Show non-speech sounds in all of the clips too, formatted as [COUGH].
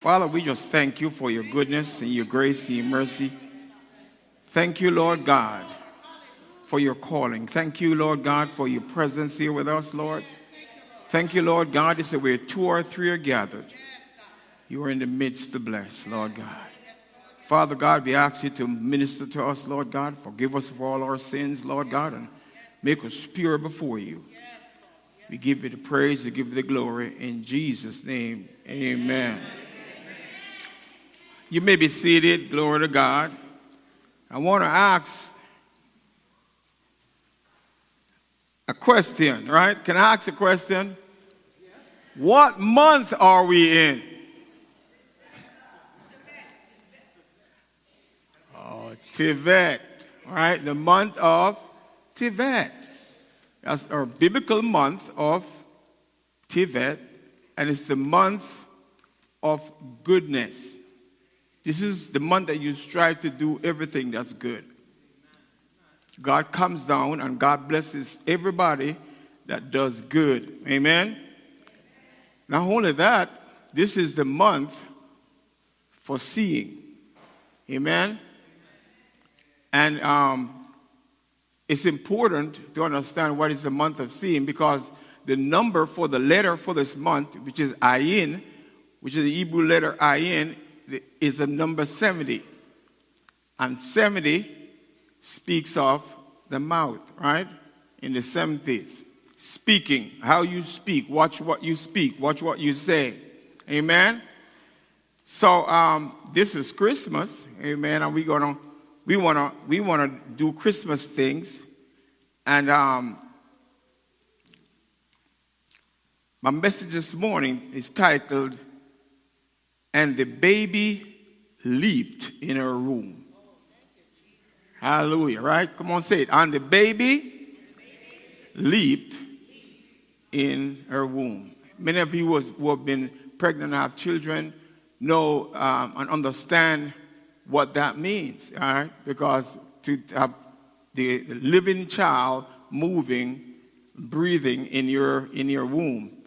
Father, we just thank you for your goodness and your grace and your mercy. Thank you, Lord God, for your calling. Thank you, Lord God, for your presence here with us, Lord. Thank you, Lord God. Said where two or three are gathered, you are in the midst to bless, Lord God. Father God, we ask you to minister to us, Lord God. Forgive us of all our sins, Lord God, and make us pure before you. We give you the praise, we give you the glory. In Jesus' name, amen. You may be seated, glory to God. I want to ask a question, right? Can I ask a question? What month are we in? Oh, Tevet, right? The month of Tevet. That's our biblical month of Tevet, and it's the month of goodness. This is the month that you strive to do everything that's good. God comes down and God blesses everybody that does good. Amen? Not only that, this is the month for seeing. Amen? And um, it's important to understand what is the month of seeing because the number for the letter for this month, which is Ayin, which is the Hebrew letter Ayin, is the number 70. And 70 speaks of the mouth, right? In the 70s. Speaking, how you speak, watch what you speak, watch what you say. Amen? So um, this is Christmas, amen, and we're gonna we want to we want to do Christmas things, and um, my message this morning is titled "And the Baby Leaped in Her Room." Hallelujah! Right? Come on, say it. And the baby leaped in her womb. Many of you who have been pregnant and have children know um, and understand what that means, all right? Because to have the living child moving, breathing in your, in your womb.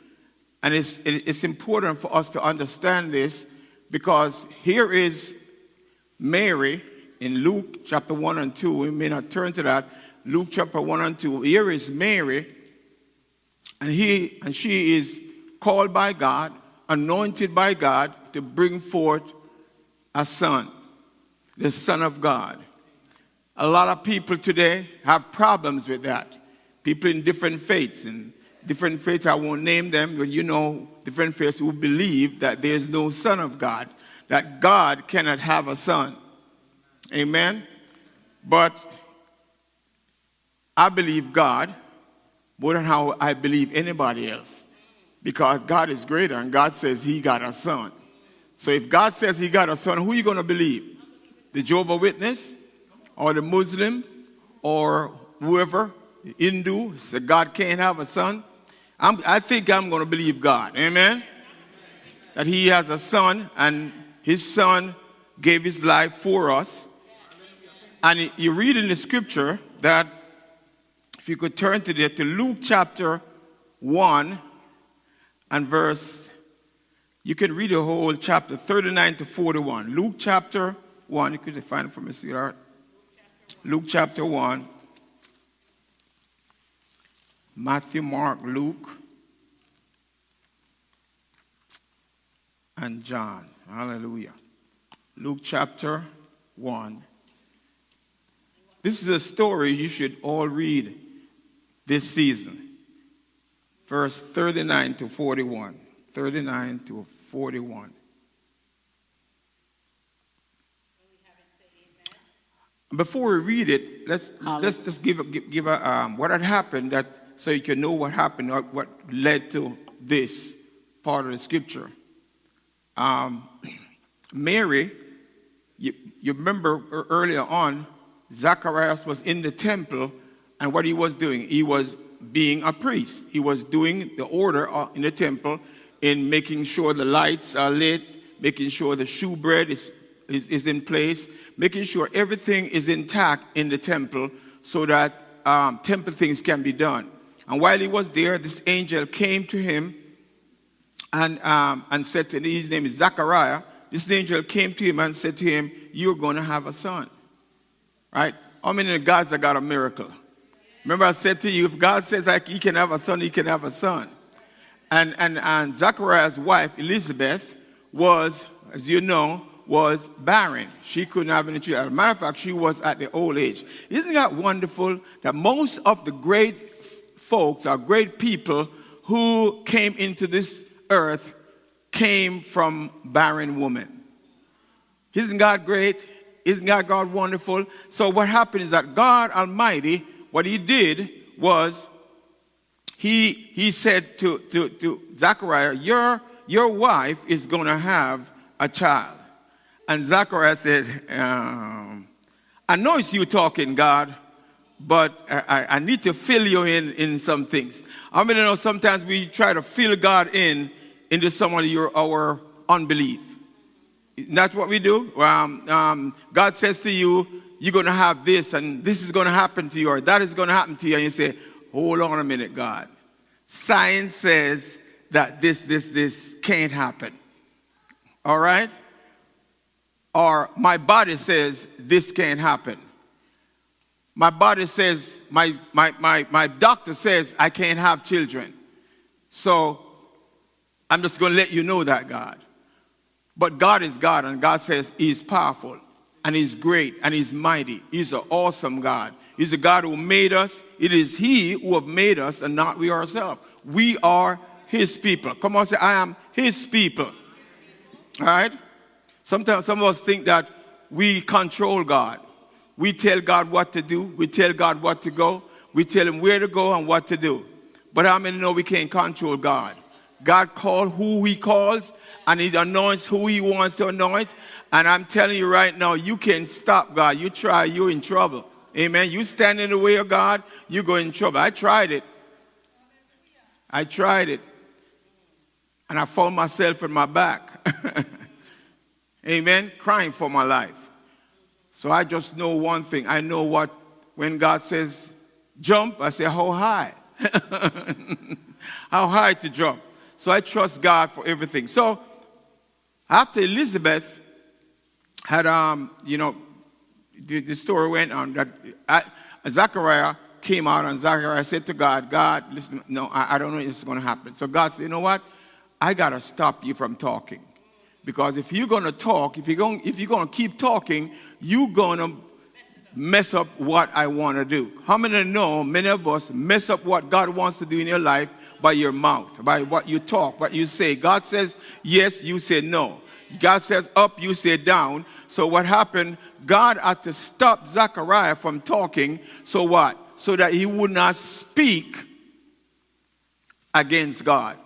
And it's, it's important for us to understand this because here is Mary in Luke chapter 1 and 2. We may not turn to that. Luke chapter 1 and 2. Here is Mary, and, he, and she is called by God, anointed by God to bring forth a son the Son of God. A lot of people today have problems with that. People in different faiths and different faiths, I won't name them, but you know, different faiths who believe that there's no Son of God, that God cannot have a son. Amen? But I believe God more than how I believe anybody else because God is greater and God says He got a son. So if God says He got a son, who are you going to believe? the Jehovah Witness or the Muslim or whoever, Hindu, that God can't have a son. I'm, i think I'm going to believe God. Amen? That He has a son and His son gave His life for us. And you read in the scripture that, if you could turn to there, to Luke chapter 1 and verse, you can read the whole chapter 39 to 41. Luke chapter 1. You could find it for me, sweetheart. Luke chapter 1. Matthew, Mark, Luke, and John. Hallelujah. Luke chapter 1. This is a story you should all read this season. Verse 39 to 41. 39 to 41. Before we read it, let's let's just give give, give a, um, what had happened that so you can know what happened what led to this part of the scripture. Um, [CLEARS THROAT] Mary, you, you remember earlier on, Zacharias was in the temple, and what he was doing, he was being a priest. He was doing the order uh, in the temple in making sure the lights are lit, making sure the shewbread is, is, is in place, making sure everything is intact in the temple so that um, temple things can be done. And while he was there, this angel came to him and, um, and said to him, his name is Zachariah. This angel came to him and said to him, You're going to have a son. Right? How many of God's that got a miracle? Remember, I said to you, if God says like, he can have a son, he can have a son. And, and, and Zachariah's wife, Elizabeth, was, as you know, was barren. She couldn't have any children. As a matter of fact, she was at the old age. Isn't that wonderful that most of the great folks or great people who came into this earth came from barren women? Isn't God great? Isn't God, God wonderful? So what happened is that God Almighty, what he did was he, he said to, to, to Zachariah, your, your wife is going to have a child. And Zachariah said, um, I know it's you talking, God, but I, I, need to fill you in in some things. I mean, you know, sometimes we try to fill God in into some of your, our unbelief. That's what we do. Um, um, God says to you, you're going to have this, and this is going to happen to you, or that is going to happen to you. And you say, hold on a minute, God. Science says that this, this, this can't happen. All right? Or my body says this can't happen. My body says, my, my, my, my doctor says I can't have children. So I'm just going to let you know that, God. But God is God, and God says He's powerful, and He's great, and He's mighty. He's an awesome God. He's a God who made us. It is He who have made us, and not we ourselves. We are His people. Come on, say, I am His people. All right? Sometimes some of us think that we control God. We tell God what to do, we tell God what to go, we tell Him where to go and what to do. But how many know we can't control God? God calls who He calls, and He anoints who He wants to anoint. And I'm telling you right now, you can't stop God. You try, you're in trouble. Amen. You stand in the way of God, you go in trouble. I tried it. I tried it. And I found myself in my back. [LAUGHS] Amen. Crying for my life. So I just know one thing. I know what, when God says jump, I say, how high? [LAUGHS] how high to jump? So I trust God for everything. So after Elizabeth had, um, you know, the, the story went on that Zachariah came out and Zachariah said to God, God, listen, no, I, I don't know if it's going to happen. So God said, you know what? I got to stop you from talking. Because if you're going to talk, if you're going, if you're going to keep talking, you're going to mess up what I want to do. How many know many of us mess up what God wants to do in your life by your mouth, by what you talk, what you say? God says yes, you say no. God says up, you say down. So what happened? God had to stop Zechariah from talking. So what? So that he would not speak against God.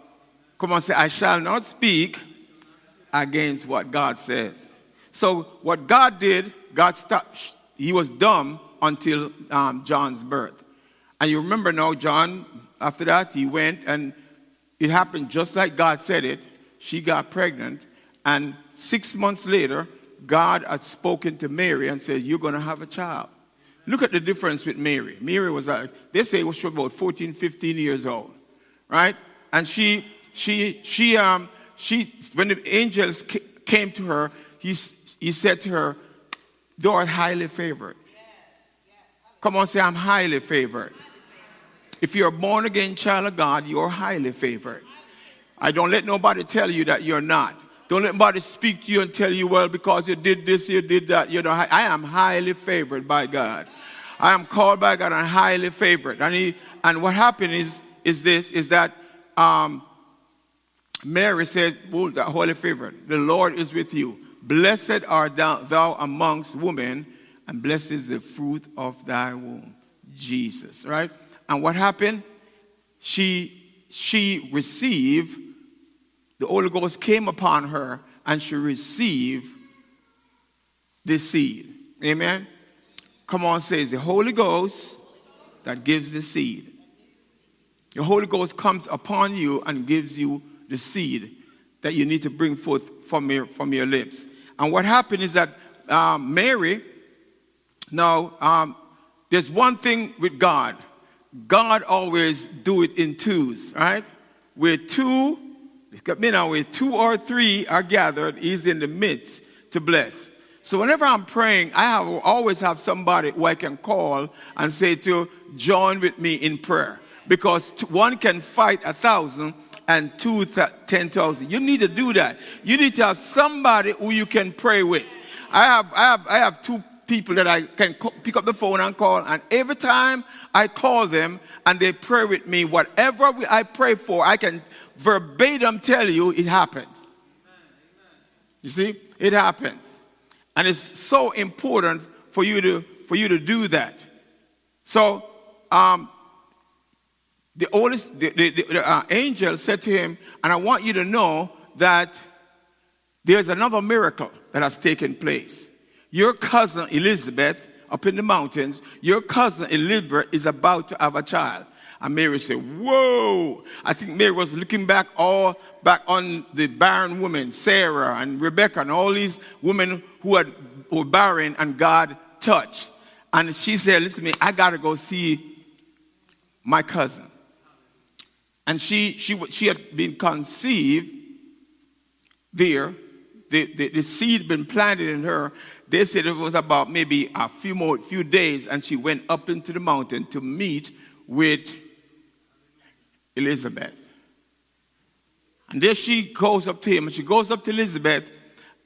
Come on, say, I shall not speak against what God says. So, what God did, God stopped. He was dumb until um, John's birth. And you remember now, John, after that, he went and it happened just like God said it. She got pregnant. And six months later, God had spoken to Mary and said, You're going to have a child. Look at the difference with Mary. Mary was, like, they say, was about 14, 15 years old, right? And she, she, she, um, she, when the angels came to her, he, he said to her, Thou art highly favored. Come on, say, I'm highly favored. If you're a born again child of God, you're highly favored. I don't let nobody tell you that you're not. Don't let nobody speak to you and tell you, well, because you did this, you did that. You know, I am highly favored by God. I am called by God and highly favored. And, he, and what happened is, is this, is that um, Mary said, oh, holy favor, the Lord is with you. Blessed art thou, thou amongst women, and blessed is the fruit of thy womb, Jesus. Right? And what happened? She she received, the Holy Ghost came upon her, and she received the seed. Amen. Come on, says the Holy Ghost that gives the seed. The Holy Ghost comes upon you and gives you the seed that you need to bring forth from your, from your lips. And what happened is that um, Mary, now, um, there's one thing with God. God always do it in twos, right? Where two You know, where two or three are gathered, he's in the midst to bless. So whenever I'm praying, I have, always have somebody who I can call and say to join with me in prayer. Because one can fight a thousand and two th- ten thousand. You need to do that. You need to have somebody who you can pray with. I have, I have, I have two people that I can co- pick up the phone and call, and every time I call them and they pray with me, whatever I pray for, I can verbatim tell you it happens. You see, it happens. And it's so important for you to, for you to do that. So, um, the oldest, the, the, the uh, angel said to him, and I want you to know that there's another miracle that has taken place. Your cousin Elizabeth up in the mountains, your cousin Elizabeth is about to have a child. And Mary said, Whoa! I think Mary was looking back all back on the barren women, Sarah and Rebecca, and all these women who had were barren and God touched. And she said, Listen to me, I gotta go see my cousin. And she she she had been conceived there. The, the, the seed been planted in her. They said it was about maybe a few more few days, and she went up into the mountain to meet with Elizabeth. And there she goes up to him, and she goes up to Elizabeth,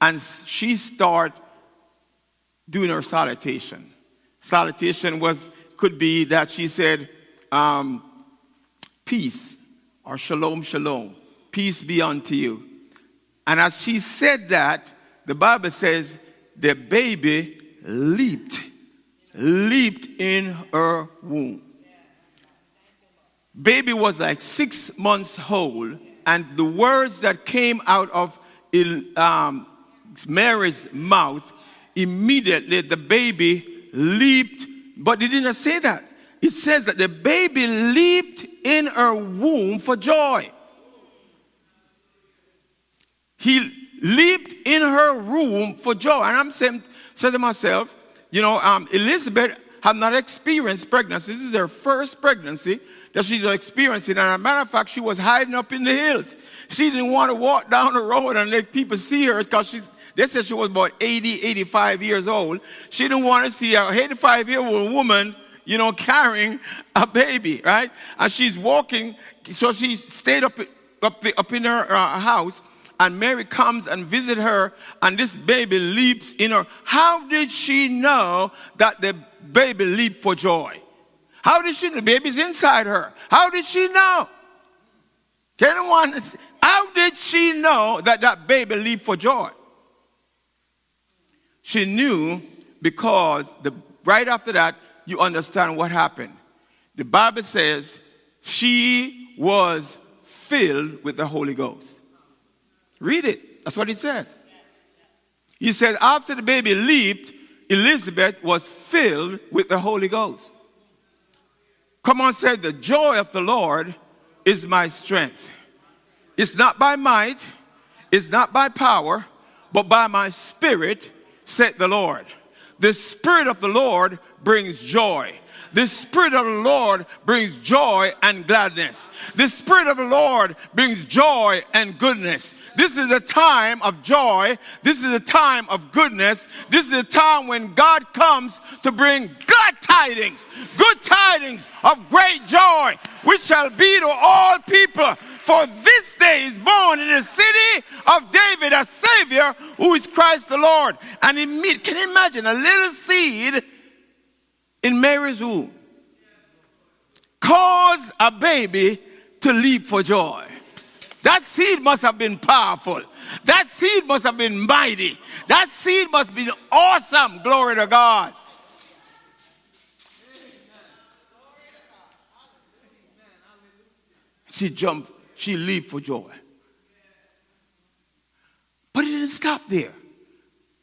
and she start doing her salutation. Salutation was could be that she said, um, "Peace" or "Shalom, shalom, peace be unto you." And as she said that, the Bible says the baby leaped, leaped in her womb. Baby was like six months old, and the words that came out of um, Mary's mouth immediately the baby leaped, but it didn't say that. It says that the baby leaped in her womb for joy. He leaped in her womb for joy. And I'm saying, saying to myself, you know, um, Elizabeth had not experienced pregnancy. This is her first pregnancy that she's experiencing. And as a matter of fact, she was hiding up in the hills. She didn't want to walk down the road and let people see her because she's, they said she was about 80, 85 years old. She didn't want to see a 85 year old woman, you know, carrying a baby, right? And she's walking, so she stayed up, up, the, up in her uh, house. And Mary comes and visit her, and this baby leaps in her. How did she know that the baby leaped for joy? How did she know? The baby's inside her. How did she know? Can anyone, how did she know that that baby leaped for joy? She knew because the, right after that, you understand what happened. The Bible says she was filled with the Holy Ghost. Read it. That's what it says. He said, after the baby leaped, Elizabeth was filled with the Holy Ghost. Come on, say, the joy of the Lord is my strength. It's not by might, it's not by power, but by my spirit, said the Lord. The spirit of the Lord brings joy. The Spirit of the Lord brings joy and gladness. The Spirit of the Lord brings joy and goodness. This is a time of joy. This is a time of goodness. This is a time when God comes to bring good tidings, good tidings of great joy, which shall be to all people. For this day is born in the city of David a Savior who is Christ the Lord. And immediately, can you imagine a little seed in Mary's womb cause a baby to leap for joy. That seed must have been powerful. That seed must have been mighty. That seed must have been awesome. Glory to God. She jumped, she leaped for joy. But it didn't stop there.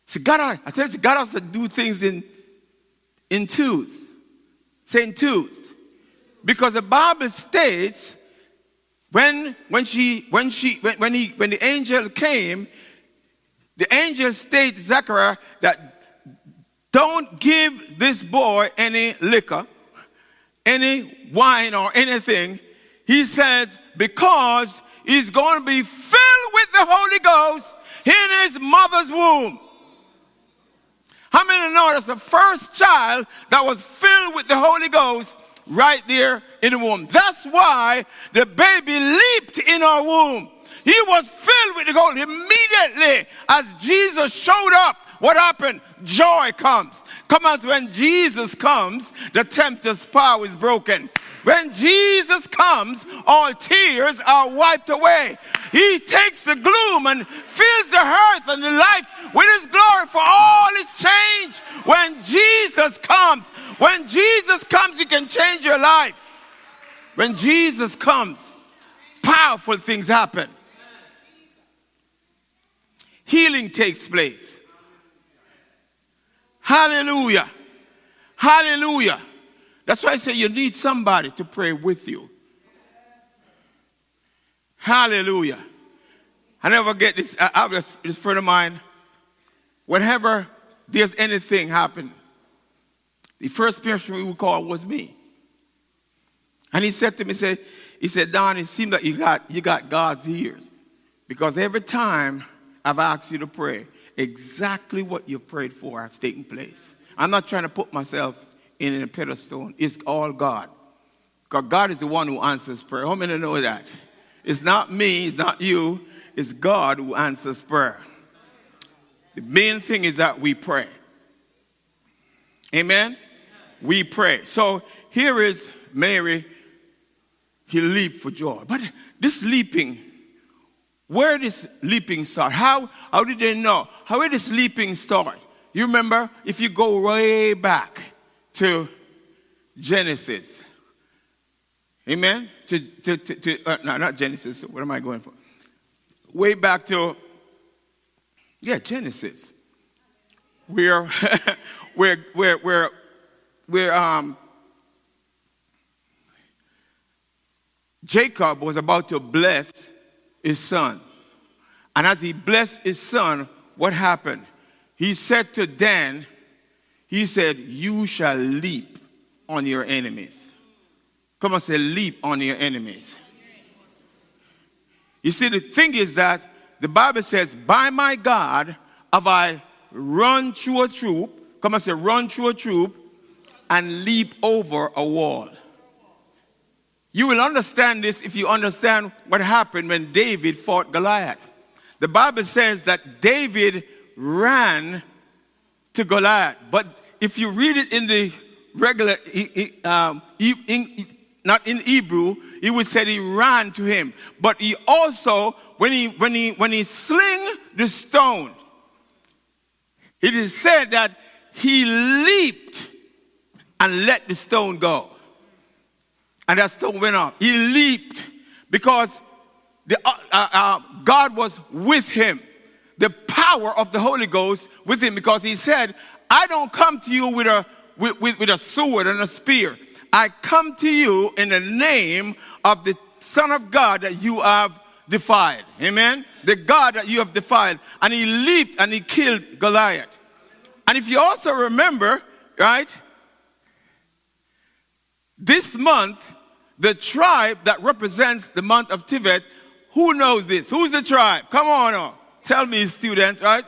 See, God, I said God has to do things in in twos. Say in twos. Because the Bible states when, when, she, when, she, when, when, he, when the angel came, the angel stated to Zechariah that don't give this boy any liquor, any wine or anything. He says, because he's going to be filled with the Holy Ghost in his mother's womb. How many know that's the first child that was filled with the Holy Ghost right there in the womb? That's why the baby leaped in our womb. He was filled with the Holy Ghost immediately as Jesus showed up. What happened? Joy comes. Come on, when Jesus comes, the tempter's power is broken. When Jesus comes, all tears are wiped away. He takes the gloom and fills the earth and the life with his glory for all is changed. When Jesus comes, when Jesus comes, he can change your life. When Jesus comes, powerful things happen. Healing takes place. Hallelujah. Hallelujah. That's why I say you need somebody to pray with you. Hallelujah. I never get this. I, I this, this friend of mine, whenever there's anything happen, the first person we would call was me. And he said to me, said, he said, Don, it seems like you got, you got God's ears. Because every time I've asked you to pray, exactly what you prayed for has taken place. I'm not trying to put myself in a pedestal. It's all God. Because God is the one who answers prayer. How many know that? It's not me, it's not you, it's God who answers prayer. The main thing is that we pray. Amen? We pray. So here is Mary. He leaped for joy. But this leaping, where did this leaping start? How, how did they know? How did this leaping start? You remember, if you go way back, to Genesis. Amen? To, to, to, to uh, no, not Genesis. What am I going for? Way back to, yeah, Genesis. Where, [LAUGHS] where, where, where, where um, Jacob was about to bless his son. And as he blessed his son, what happened? He said to Dan, he said, You shall leap on your enemies. Come on, say, leap on your enemies. You see, the thing is that the Bible says, By my God have I run through a troop. Come on, say, run through a troop and leap over a wall. You will understand this if you understand what happened when David fought Goliath. The Bible says that David ran to Goliath. But if you read it in the regular, um, in, not in Hebrew, he would say he ran to him. But he also, when he, when he, when he sling the stone, it is said that he leaped and let the stone go. And that stone went off. He leaped because the, uh, uh, uh, God was with him the power of the Holy Ghost with him because he said, I don't come to you with a, with, with, with a sword and a spear. I come to you in the name of the Son of God that you have defied. Amen? The God that you have defied. And he leaped and he killed Goliath. And if you also remember, right, this month, the tribe that represents the month of Tevet, who knows this? Who's the tribe? Come on, on. Tell me, students, right?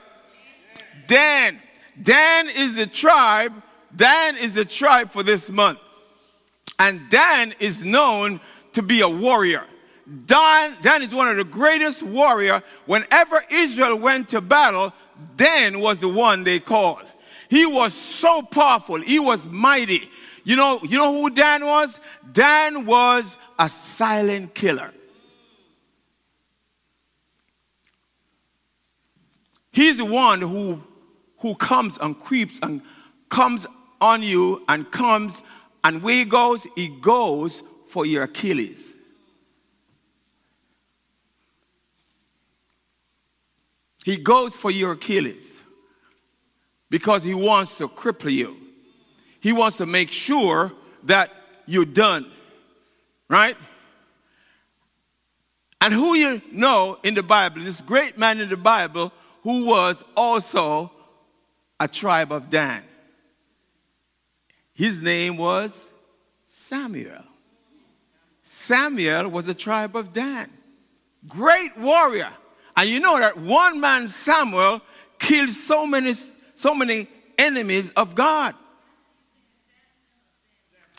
Dan. Dan is the tribe. Dan is the tribe for this month. And Dan is known to be a warrior. Dan, Dan is one of the greatest warrior. Whenever Israel went to battle, Dan was the one they called. He was so powerful. He was mighty. You know, you know who Dan was? Dan was a silent killer. He's the one who, who comes and creeps and comes on you and comes and where he goes, he goes for your Achilles. He goes for your Achilles because he wants to cripple you. He wants to make sure that you're done. Right? And who you know in the Bible, this great man in the Bible who was also a tribe of Dan. His name was Samuel. Samuel was a tribe of Dan. Great warrior. And you know that one man, Samuel, killed so many, so many enemies of God.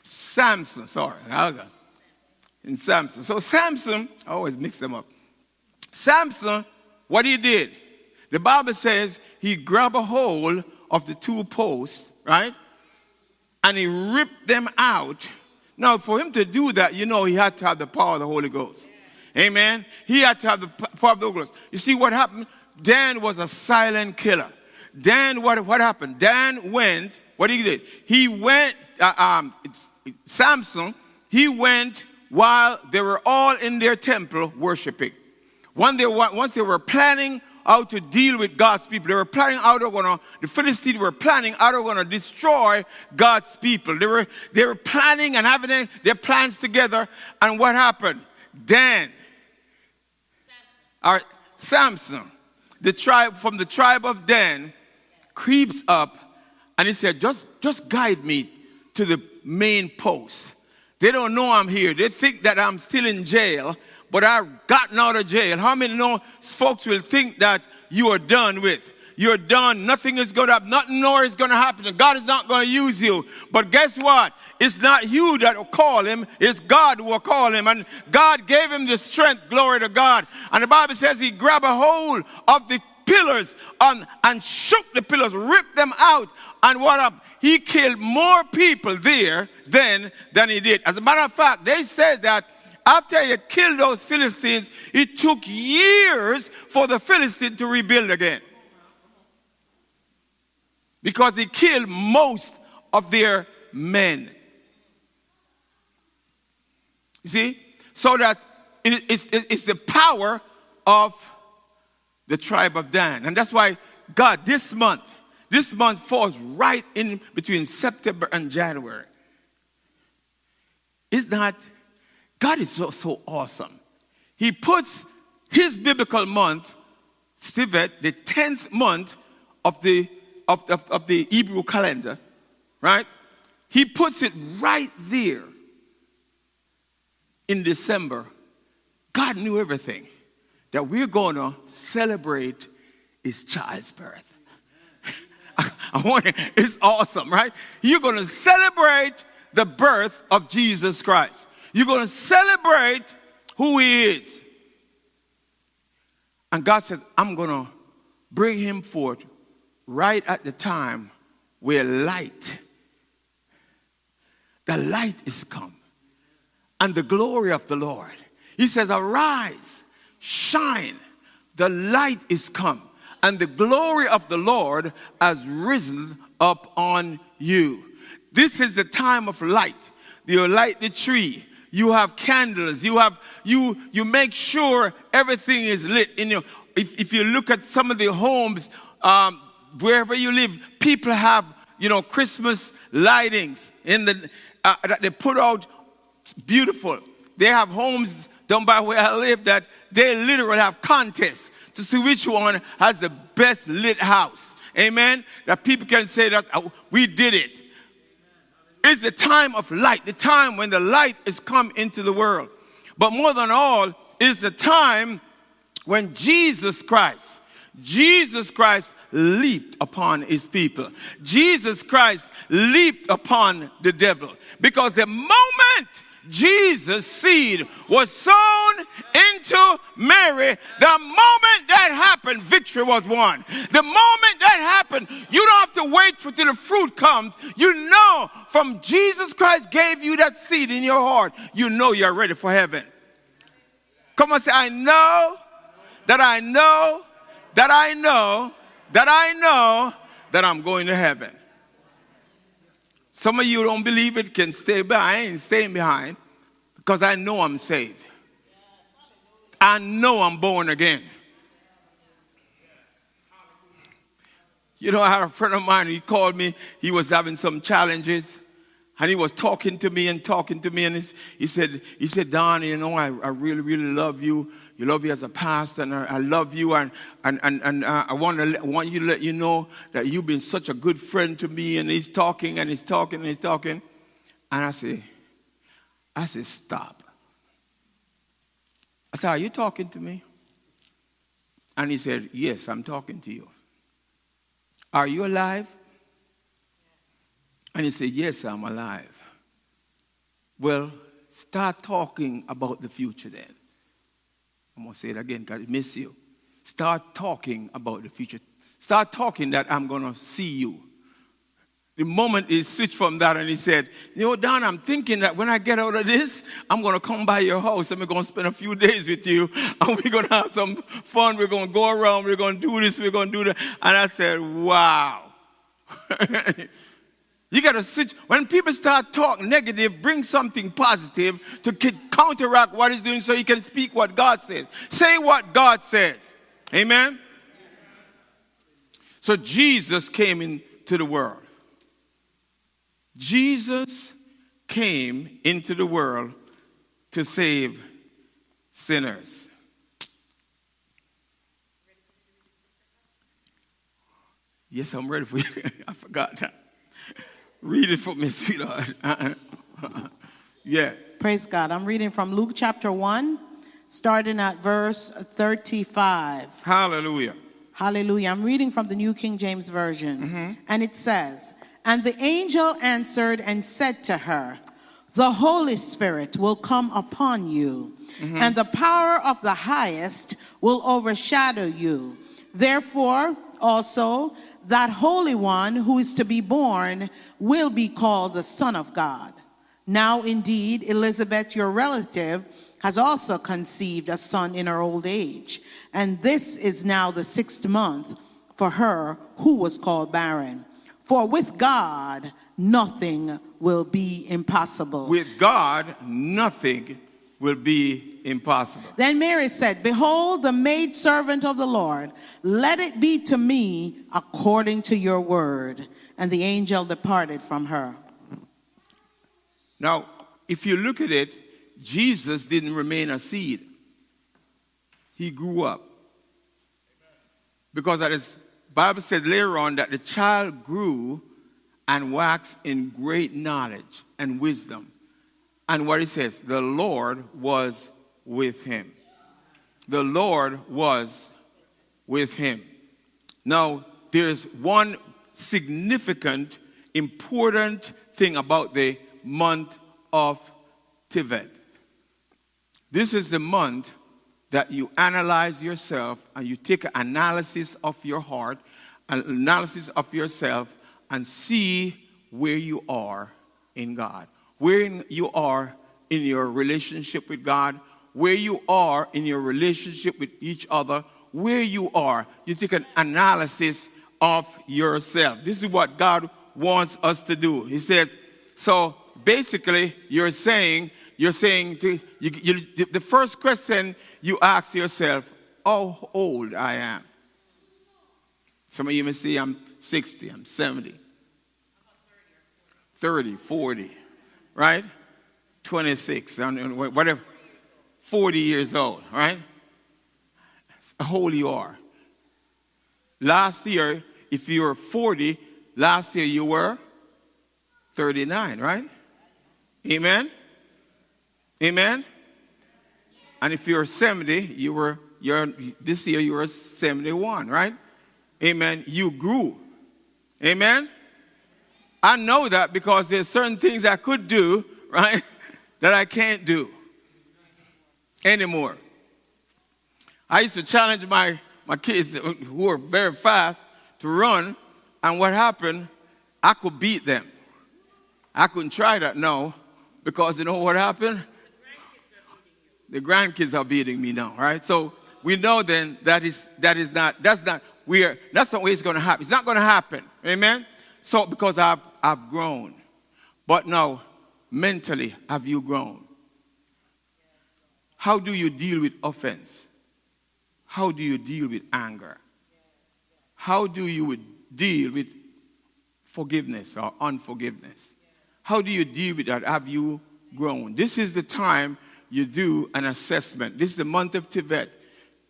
Samson, sorry. In Samson. So Samson, I always mix them up. Samson, what he did, the Bible says he grabbed a hold of the two posts, right? And he ripped them out. Now, for him to do that, you know, he had to have the power of the Holy Ghost. Amen. He had to have the power of the Holy Ghost. You see what happened? Dan was a silent killer. Dan, what, what happened? Dan went, what he did? He went, uh, um, Samson, he went while they were all in their temple worshiping. They, once they were planning how to deal with God's people. They were planning how they were going to, the Philistines were planning how they were going to destroy God's people. They were, they were planning and having their plans together. And what happened? Dan, our Samson, the tribe from the tribe of Dan, creeps up and he said, just, just guide me to the main post. They don't know I'm here. They think that I'm still in jail but I've gotten out of jail. How many know folks will think that you are done with? You're done. Nothing is going to happen. Nothing more is going to happen. God is not going to use you. But guess what? It's not you that will call him. It's God who will call him. And God gave him the strength. Glory to God. And the Bible says he grabbed a hold of the pillars and, and shook the pillars, ripped them out. And what up? He killed more people there then than he did. As a matter of fact, they said that after he had killed those Philistines, it took years for the Philistines to rebuild again. Because he killed most of their men. You see? So that it's, it's the power of the tribe of Dan. And that's why God, this month, this month falls right in between September and January. Is not God is so, so awesome. He puts his biblical month, Tevet, the 10th month of the, of, of, of the Hebrew calendar, right? He puts it right there in December. God knew everything that we're going to celebrate his child's birth. I, [LAUGHS] I want it, it's awesome, right? You're going to celebrate the birth of Jesus Christ. You're going to celebrate who He is. And God says, I'm going to bring him forth right at the time where light, the light is come, and the glory of the Lord. He says, Arise, shine, the light is come, and the glory of the Lord has risen up on you. This is the time of light. You light the tree, you have candles, you have, you, you make sure everything is lit in your, if, if you look at some of the homes, um, wherever you live, people have, you know, Christmas lightings in the, uh, that they put out beautiful. They have homes down by where I live that they literally have contests to see which one has the best lit house. Amen. That people can say that oh, we did it. it is the time of light, the time when the light is come into the world. But more than all, is the time when Jesus Christ, Jesus Christ leaped upon his people. Jesus Christ leaped upon the devil. Because the moment Jesus' seed was sown into Mary, the moment that happened, victory was won. The moment that happened, you don't have to wait for the fruit comes. You know from Jesus Christ gave you that seed in your heart, you know you're ready for heaven. Come on, say, I know that I know that I know that I know that I'm going to heaven. Some of you don't believe it can stay behind. I ain't staying behind because I know I'm saved. I know I'm born again. You know, I had a friend of mine, he called me, he was having some challenges. And he was talking to me and talking to me, and he said, he said, Don, you know, I, I really, really love you. You love you as a pastor, and I, I love you, and, and, and, and uh, I, want to, want you to let you know that you've been such a good friend to me. And he's talking, and he's talking, and he's talking. And I say, I say, stop. I said, Are you talking to me? And he said, Yes, I'm talking to you. Are you alive? And he said, Yes, I'm alive. Well, start talking about the future then. I'm going to say it again because I miss you. Start talking about the future. Start talking that I'm going to see you. The moment he switched from that and he said, You know, Don, I'm thinking that when I get out of this, I'm going to come by your house and we're going to spend a few days with you [LAUGHS] and we're going to have some fun. We're going to go around. We're going to do this. We're going to do that. And I said, Wow. [LAUGHS] you got to switch. When people start talking negative, bring something positive to counteract what he's doing so you can speak what God says. Say what God says. Amen. So Jesus came into the world. Jesus came into the world to save sinners. Yes, I'm ready for you. [LAUGHS] I forgot that. Read it for me, [LAUGHS] sweetheart. [LAUGHS] yeah. Praise God. I'm reading from Luke chapter 1, starting at verse 35. Hallelujah. Hallelujah. I'm reading from the New King James Version. Mm-hmm. And it says, and the angel answered and said to her, The Holy Spirit will come upon you, mm-hmm. and the power of the highest will overshadow you. Therefore, also, that Holy One who is to be born will be called the Son of God. Now, indeed, Elizabeth, your relative, has also conceived a son in her old age, and this is now the sixth month for her who was called barren. For with God, nothing will be impossible. With God, nothing will be impossible. Then Mary said, Behold, the maidservant of the Lord, let it be to me according to your word. And the angel departed from her. Now, if you look at it, Jesus didn't remain a seed, he grew up. Because as Bible said later on that the child grew and waxed in great knowledge and wisdom. And what he says, the Lord was with him. The Lord was with him. Now, there's one significant, important thing about the month of Tevet. This is the month that you analyze yourself and you take an analysis of your heart, an analysis of yourself, and see where you are in God, where you are in your relationship with God, where you are in your relationship with each other, where you are. You take an analysis of yourself. This is what God wants us to do. He says, so basically, you're saying, you're saying to, you, you, the first question you ask yourself, how old I am. Some of you may say I'm 60, I'm 70, 30, 40, right? 26, whatever, 40 years old, right? How old you are. Last year, if you were 40, last year you were 39, right? Amen? Amen? And if you're 70, you were you're, this year you were 71, right? Amen. You grew. Amen. I know that because there's certain things I could do, [LAUGHS] right, that I can't do anymore. I used to challenge my, my kids who were very fast to run, and what happened? I could beat them. I couldn't try that, now because you know what happened? the grandkids are beating me now, right? So we know then that is that is not that's not we are that's not what it's going to happen. It's not going to happen, amen. So because I've I've grown, but now mentally have you grown? How do you deal with offense? How do you deal with anger? How do you deal with forgiveness or unforgiveness? How do you deal with that? Have you grown? This is the time you do an assessment. This is the month of.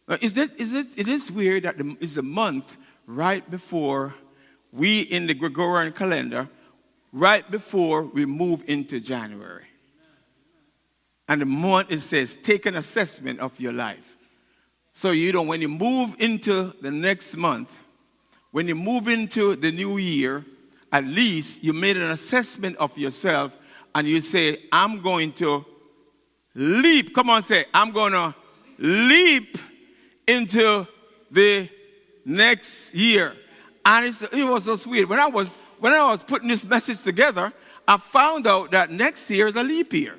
Uh, is it, is it, it is weird that the, it's a month right before we in the Gregorian calendar, right before we move into January. And the month it says, take an assessment of your life. So you know, when you move into the next month, when you move into the new year, at least you made an assessment of yourself and you say, I'm going to leap. Come on, say, I'm going to leap into the next year. And it was so sweet. When I was when I was putting this message together, I found out that next year is a leap year.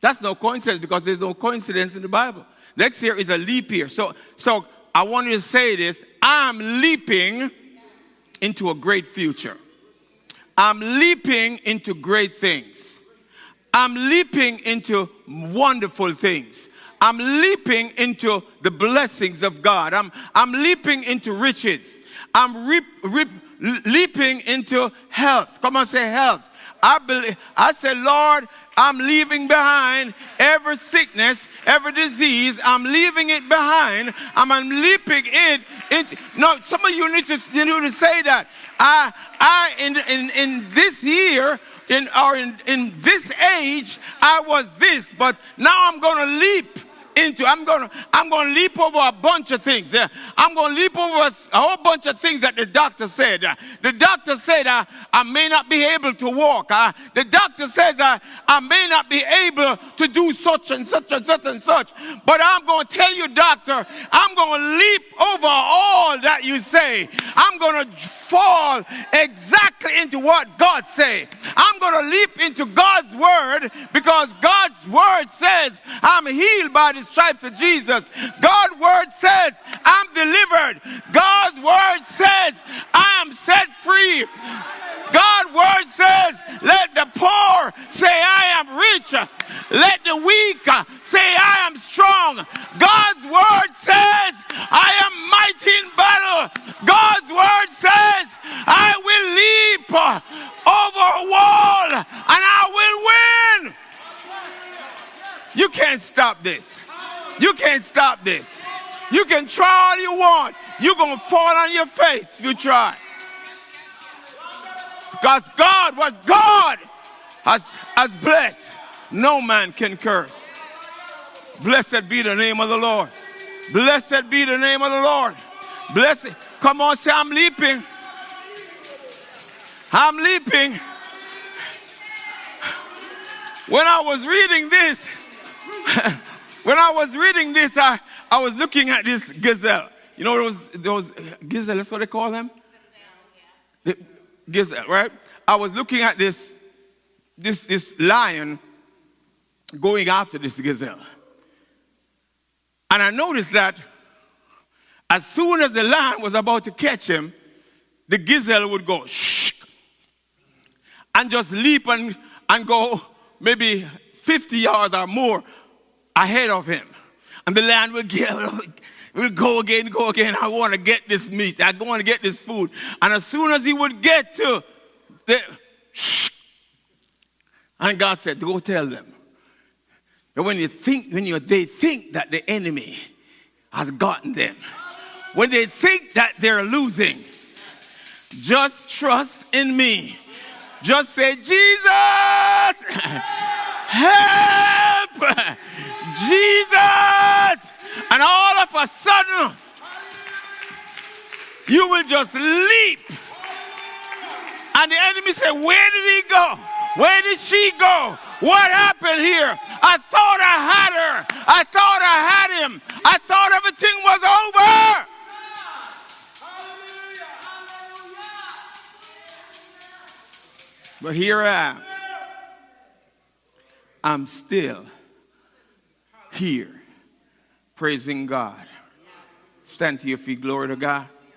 That's no coincidence because there's no coincidence in the Bible. Next year is a leap year. So, so I want you to say this I'm leaping into a great future. I'm leaping into great things. I'm leaping into wonderful things. I'm leaping into the blessings of God. I'm, I'm leaping into riches. I'm leaping into health. Come on, say health. I believe, I said, Lord, I'm leaving behind every sickness, every disease. I'm leaving it behind. I'm, I'm leaping it into. No, some of you need to, you need to say that. I, I, in, in, in this year, in, or in, in this age, I was this, but now I'm going to leap into i'm gonna i'm gonna leap over a bunch of things i'm gonna leap over a, whole bunch of things that the doctor said. The doctor said uh, i may not be able to walk uh, the doctor says I, i may not be able to do such and such and such and such. But i'm gonna tell you doctor i'm gonna leap over all that you say. I'm gonna fall exactly into what god say i'm gonna leap into god's word because god's word says i'm healed by the the stripes of Jesus. God's word says, I'm delivered. God's word says, I am set free. God's word says, let the poor say, I am rich. Let the weak say, I am strong. God's word says, I am mighty in battle. God's word says, I will leap over a wall and I will win. You can't stop this. You can't stop this. You can try all you want. You're going to fall on your face if you try. Because God, what God has, has blessed, no man can curse. Blessed be the name of the Lord. Blessed be the name of the Lord. Blessed. Come on, say, I'm leaping. I'm leaping. When I was reading this, [LAUGHS] When I was reading this, I, I was looking at this gazelle. You know those those gazelle, that's what they call them? The gazelle, right? I was looking at this this this lion going after this gazelle. And I noticed that as soon as the lion was about to catch him, the gazelle would go shh and just leap and, and go maybe 50 yards or more ahead of him. And the land will, [LAUGHS] will go again, go again. I want to get this meat. I want to get this food. And as soon as he would get to the, [SNIFFS] and God said, go tell them. That when you think, when you, they think that the enemy has gotten them, when they think that they're losing, just trust in me. Just say, Jesus, [LAUGHS] help! [LAUGHS] Jesus! And all of a sudden, you will just leap. And the enemy said, Where did he go? Where did she go? What happened here? I thought I had her. I thought I had him. I thought everything was over. But here I am. I'm still here praising God. Stand to your feet, glory to God.